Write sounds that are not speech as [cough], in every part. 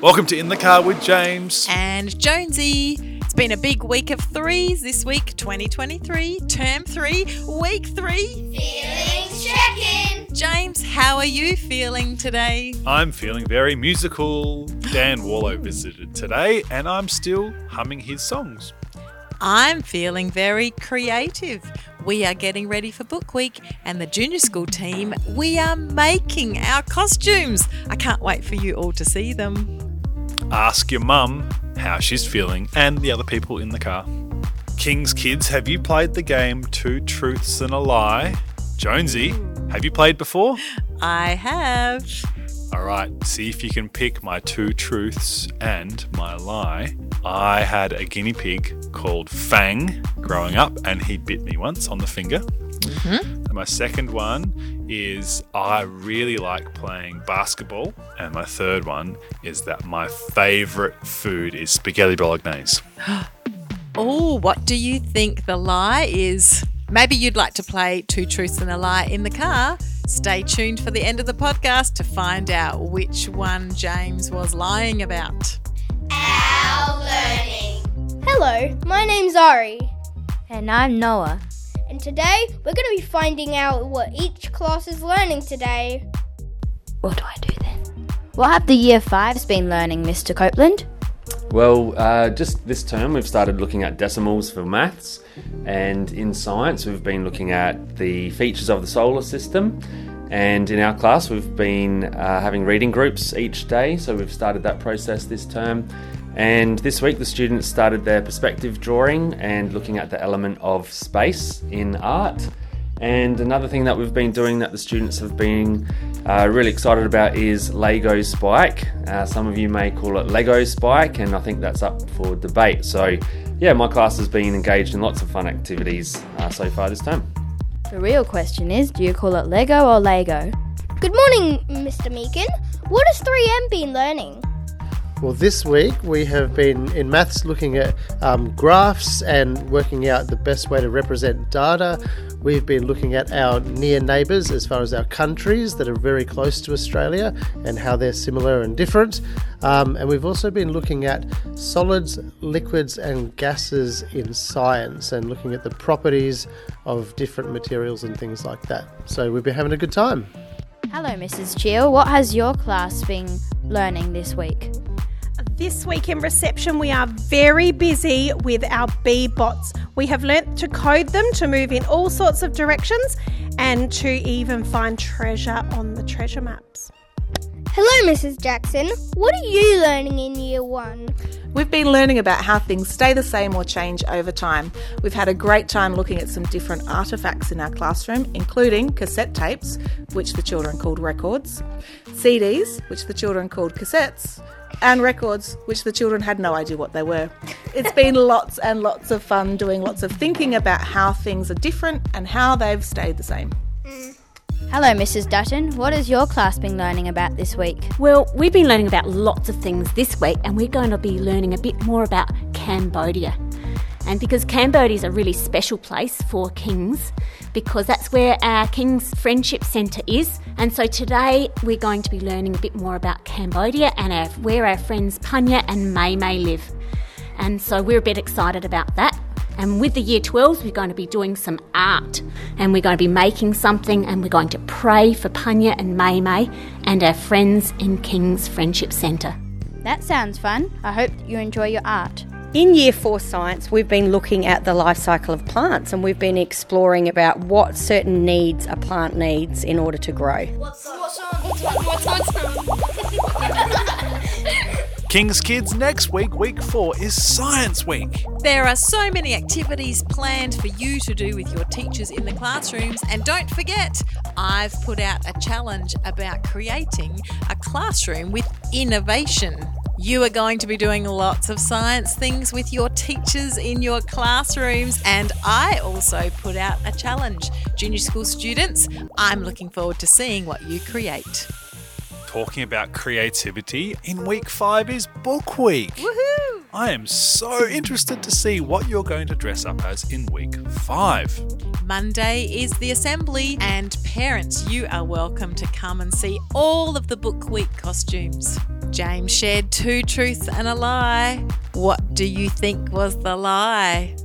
Welcome to In the Car with James. and Jonesy. It's been a big week of threes this week, 2023, term three, week three. Feelings check-in. James, how are you feeling today? I'm feeling very musical. Dan Wallow visited today, and I'm still humming his songs. I'm feeling very creative. We are getting ready for book week, and the junior school team, we are making our costumes. I can't wait for you all to see them. Ask your mum how she's feeling and the other people in the car. King's kids, have you played the game Two Truths and a Lie? Jonesy, have you played before? I have. All right, see if you can pick my two truths and my lie. I had a guinea pig called Fang growing up, and he bit me once on the finger. Mm-hmm. And my second one is I really like playing basketball. And my third one is that my favorite food is spaghetti bolognese. [gasps] Oh, what do you think the lie is? Maybe you'd like to play Two Truths and a Lie in the car. Stay tuned for the end of the podcast to find out which one James was lying about. Our learning. Hello, my name's Ari, And I'm Noah. and today we're going to be finding out what each class is learning today. What do I do then? What have the year fives been learning, Mr. Copeland? Well, uh, just this term we've started looking at decimals for maths, and in science we've been looking at the features of the solar system. And in our class we've been uh, having reading groups each day, so we've started that process this term. And this week the students started their perspective drawing and looking at the element of space in art. And another thing that we've been doing that the students have been uh, really excited about is Lego Spike. Uh, some of you may call it Lego Spike, and I think that's up for debate. So, yeah, my class has been engaged in lots of fun activities uh, so far this term. The real question is do you call it Lego or Lego? Good morning, Mr. Meakin. What has 3M been learning? Well, this week we have been in maths looking at um, graphs and working out the best way to represent data. We've been looking at our near neighbours as far as our countries that are very close to Australia and how they're similar and different. Um, and we've also been looking at solids, liquids, and gases in science and looking at the properties of different materials and things like that. So we've been having a good time. Hello, Mrs. Cheel. What has your class been learning this week? This week in reception, we are very busy with our bee bots. We have learnt to code them to move in all sorts of directions and to even find treasure on the treasure maps. Hello, Mrs. Jackson. What are you learning in year one? We've been learning about how things stay the same or change over time. We've had a great time looking at some different artefacts in our classroom, including cassette tapes, which the children called records, CDs, which the children called cassettes, and records, which the children had no idea what they were. It's been [laughs] lots and lots of fun doing lots of thinking about how things are different and how they've stayed the same. Mm. Hello, Mrs. Dutton. What has your class been learning about this week? Well, we've been learning about lots of things this week, and we're going to be learning a bit more about Cambodia. And because Cambodia is a really special place for kings, because that's where our King's Friendship Centre is. And so today we're going to be learning a bit more about Cambodia and our, where our friends Panya and May May live. And so we're a bit excited about that. And with the year 12s, we're going to be doing some art and we're going to be making something and we're going to pray for Panya and May May and our friends in King's Friendship Centre. That sounds fun. I hope you enjoy your art. In Year 4 Science, we've been looking at the life cycle of plants and we've been exploring about what certain needs a plant needs in order to grow. [laughs] King's Kids next week, week four, is Science Week. There are so many activities planned for you to do with your teachers in the classrooms. And don't forget, I've put out a challenge about creating a classroom with innovation. You are going to be doing lots of science things with your teachers in your classrooms. And I also put out a challenge. Junior school students, I'm looking forward to seeing what you create. Talking about creativity, in week five is Book Week. Woohoo! I am so interested to see what you're going to dress up as in week five. Monday is the assembly, and parents, you are welcome to come and see all of the Book Week costumes. James shared two truths and a lie. What do you think was the lie?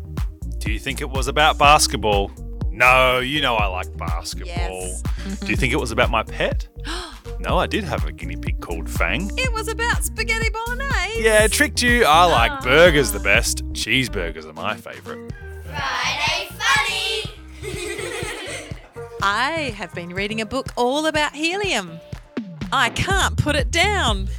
Do you think it was about basketball? No, you know I like basketball. Yes. Do you think it was about my pet? [gasps] no, I did have a guinea pig called Fang. It was about spaghetti bolognese. Yeah, tricked you. I ah. like burgers the best. Cheeseburgers are my favourite. Friday Funny! [laughs] I have been reading a book all about helium. I can't put it down.